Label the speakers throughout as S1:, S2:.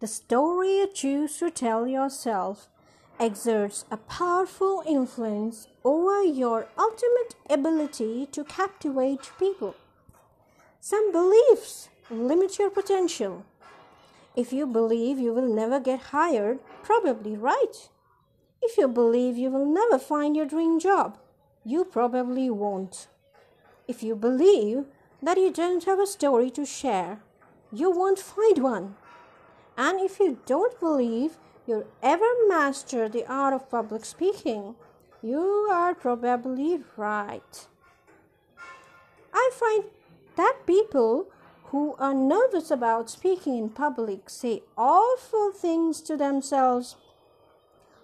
S1: the story you choose to tell yourself exerts a powerful influence over your ultimate ability to captivate people. Some beliefs limit your potential. If you believe you will never get hired, probably right. If you believe you will never find your dream job, you probably won't. If you believe that you don't have a story to share, you won't find one. And if you don't believe you'll ever master the art of public speaking, you are probably right. I find that people who are nervous about speaking in public say awful things to themselves,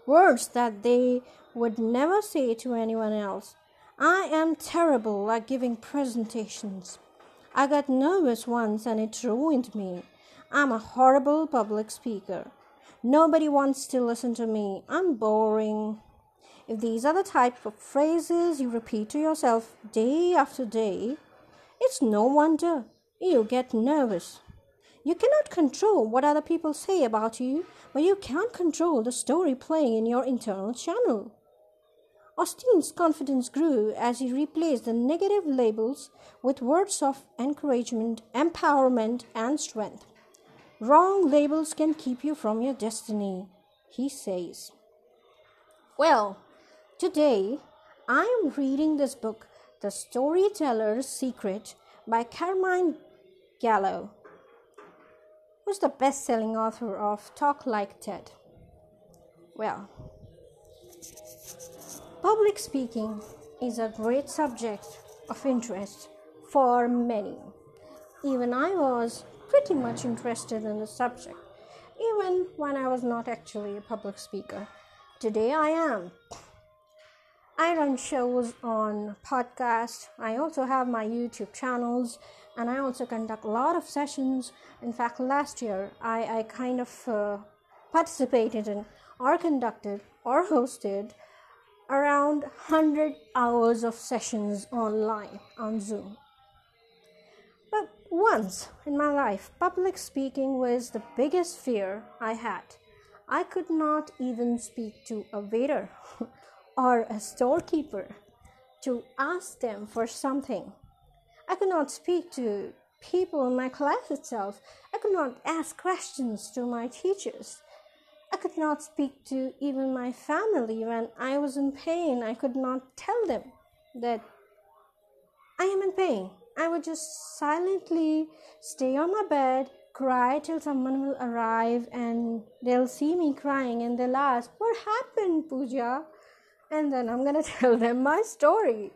S1: words that they would never say to anyone else. I am terrible at giving presentations. I got nervous once and it ruined me. I'm a horrible public speaker. Nobody wants to listen to me. I'm boring. If these are the type of phrases you repeat to yourself day after day, it's no wonder you get nervous. You cannot control what other people say about you, but you can control the story playing in your internal channel. Austin's confidence grew as he replaced the negative labels with words of encouragement, empowerment, and strength. Wrong labels can keep you from your destiny, he says. Well, today I am reading this book, The Storyteller's Secret by Carmine Gallo, who's the best selling author of Talk Like TED. Well, public speaking is a great subject of interest for many. Even I was pretty much interested in the subject, even when I was not actually a public speaker. Today I am. I run shows on podcasts. I also have my YouTube channels and I also conduct a lot of sessions. In fact, last year I, I kind of uh, participated in or conducted or hosted around 100 hours of sessions online on Zoom. Once in my life, public speaking was the biggest fear I had. I could not even speak to a waiter or a storekeeper to ask them for something. I could not speak to people in my class itself. I could not ask questions to my teachers. I could not speak to even my family when I was in pain. I could not tell them that I am in pain. I would just silently stay on my bed, cry till someone will arrive and they'll see me crying and they'll ask, What happened, Pooja? And then I'm gonna tell them my story.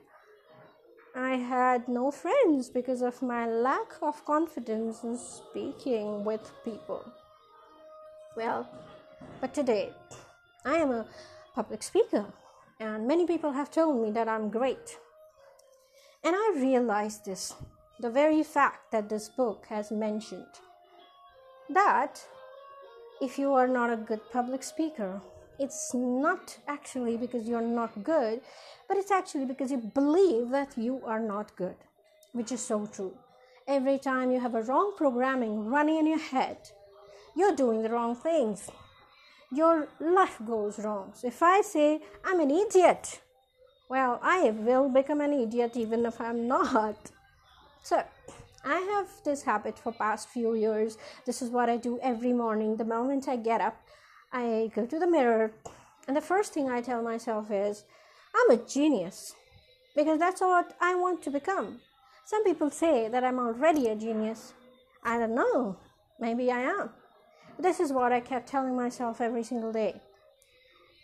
S1: I had no friends because of my lack of confidence in speaking with people. Well, but today I am a public speaker, and many people have told me that I'm great. And I realized this the very fact that this book has mentioned that if you are not a good public speaker, it's not actually because you're not good, but it's actually because you believe that you are not good, which is so true. Every time you have a wrong programming running in your head, you're doing the wrong things. Your life goes wrong. So if I say, I'm an idiot, well, I will become an idiot even if I'm not. So, I have this habit for past few years. This is what I do every morning. The moment I get up, I go to the mirror, and the first thing I tell myself is, I'm a genius. Because that's what I want to become. Some people say that I'm already a genius. I don't know. Maybe I am. This is what I kept telling myself every single day.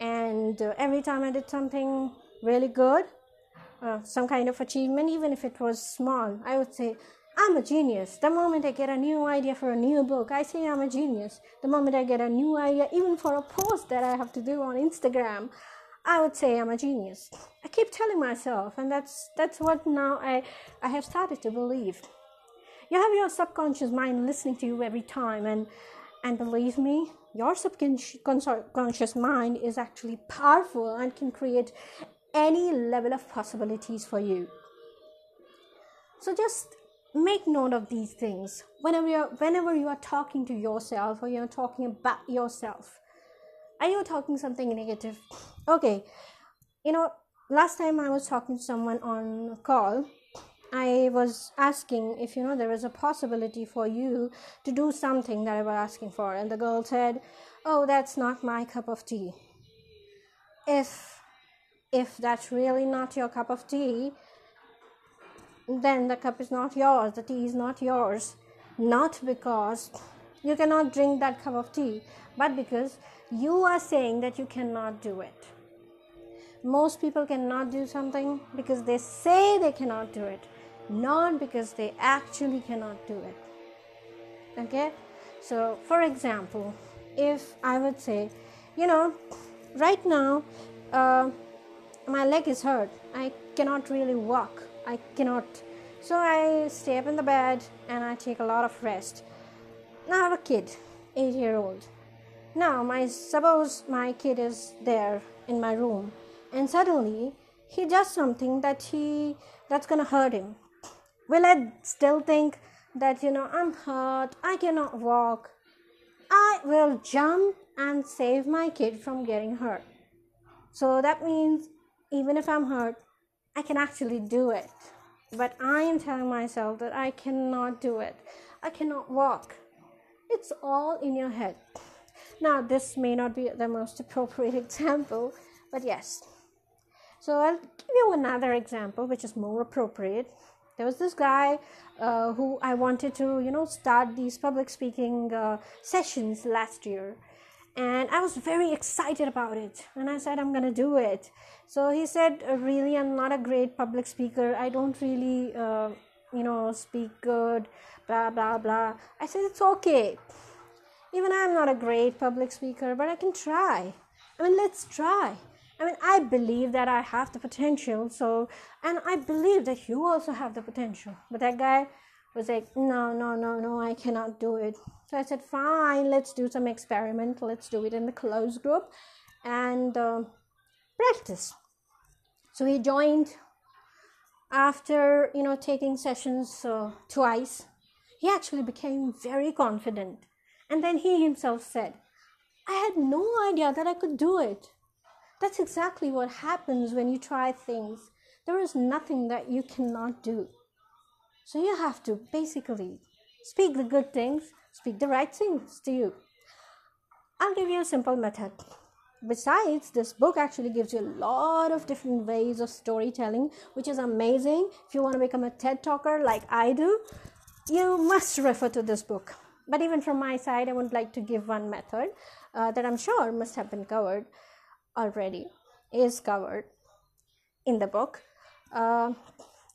S1: And uh, every time I did something really good, uh, some kind of achievement, even if it was small, I would say, I'm a genius. The moment I get a new idea for a new book, I say I'm a genius. The moment I get a new idea, even for a post that I have to do on Instagram, I would say I'm a genius. I keep telling myself, and that's that's what now I I have started to believe. You have your subconscious mind listening to you every time, and and believe me, your subconscious mind is actually powerful and can create any level of possibilities for you. So just make note of these things. Whenever you're whenever you are talking to yourself or you're talking about yourself are you talking something negative? Okay you know last time i was talking to someone on call i was asking if you know there was a possibility for you to do something that i was asking for and the girl said oh that's not my cup of tea. If if that's really not your cup of tea then the cup is not yours, the tea is not yours. Not because you cannot drink that cup of tea, but because you are saying that you cannot do it. Most people cannot do something because they say they cannot do it, not because they actually cannot do it. Okay? So, for example, if I would say, you know, right now, uh, my leg is hurt, I cannot really walk I cannot. So I stay up in the bed and I take a lot of rest. Now I have a kid, eight year old. Now my suppose my kid is there in my room and suddenly he does something that he that's gonna hurt him. Will I still think that you know I'm hurt, I cannot walk? I will jump and save my kid from getting hurt. So that means even if I'm hurt, I can actually do it. But I am telling myself that I cannot do it. I cannot walk. It's all in your head. Now, this may not be the most appropriate example, but yes. So, I'll give you another example which is more appropriate. There was this guy uh, who I wanted to, you know, start these public speaking uh, sessions last year and I was very excited about it. And I said, I'm gonna do it. So he said, uh, Really, I'm not a great public speaker. I don't really, uh, you know, speak good, blah, blah, blah. I said, It's okay. Even I'm not a great public speaker, but I can try. I mean, let's try. I mean, I believe that I have the potential. So, and I believe that you also have the potential. But that guy was like, No, no, no, no, I cannot do it. So I said, fine, let's do some experiment. Let's do it in the closed group and uh, practice. So he joined after, you know, taking sessions uh, twice. He actually became very confident. And then he himself said, I had no idea that I could do it. That's exactly what happens when you try things. There is nothing that you cannot do. So you have to basically speak the good things speak the right things to you. I'll give you a simple method. Besides, this book actually gives you a lot of different ways of storytelling, which is amazing. If you want to become a TED talker like I do, you must refer to this book. But even from my side, I would like to give one method uh, that I'm sure must have been covered already, is covered in the book. Uh,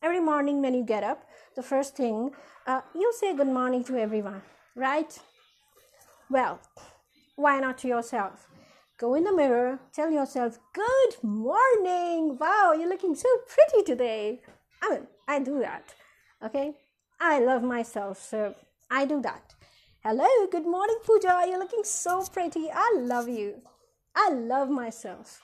S1: every morning when you get up, the first thing uh, you say good morning to everyone right? Well, why not to yourself? Go in the mirror, tell yourself, Good morning! Wow, you're looking so pretty today. I mean, I do that, okay? I love myself, so I do that. Hello, good morning, Pooja. You're looking so pretty. I love you. I love myself.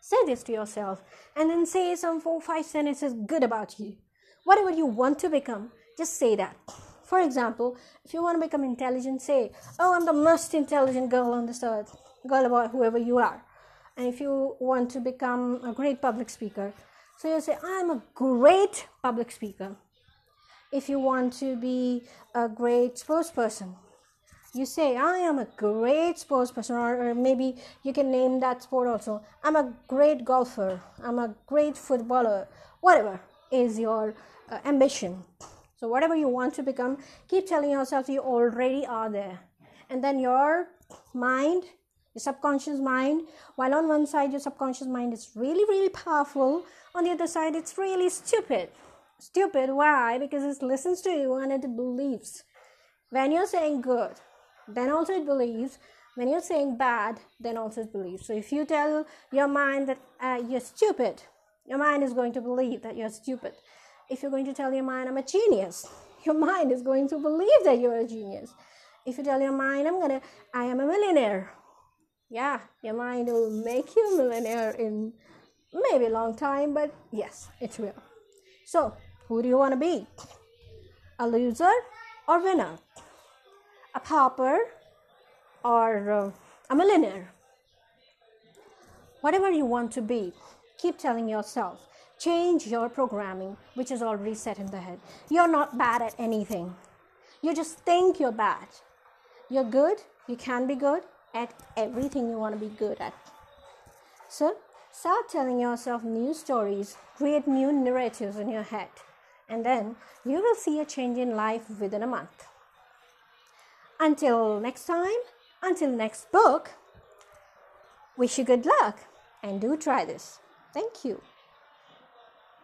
S1: Say this to yourself and then say some four, five sentences good about you. Whatever you want to become, just say that. For example, if you want to become intelligent, say, Oh, I'm the most intelligent girl on this earth, girl or whoever you are. And if you want to become a great public speaker, so you say, I'm a great public speaker. If you want to be a great sports person, you say, I am a great spokesperson, or, or maybe you can name that sport also. I'm a great golfer, I'm a great footballer, whatever is your uh, ambition. So, whatever you want to become, keep telling yourself you already are there. And then your mind, your subconscious mind, while on one side your subconscious mind is really, really powerful, on the other side it's really stupid. Stupid, why? Because it listens to you and it believes. When you're saying good, then also it believes. When you're saying bad, then also it believes. So if you tell your mind that uh, you're stupid, your mind is going to believe that you're stupid if you're going to tell your mind i'm a genius your mind is going to believe that you're a genius if you tell your mind i'm gonna i am a millionaire yeah your mind will make you a millionaire in maybe a long time but yes it will so who do you want to be a loser or winner, a pauper or uh, a millionaire. Whatever you want to be, keep telling yourself. Change your programming, which is already set in the head. You're not bad at anything. You just think you're bad. You're good, you can be good at everything you want to be good at. So, start telling yourself new stories, create new narratives in your head, and then you will see a change in life within a month. Until next time, until next book, wish you good luck and do try this. Thank you.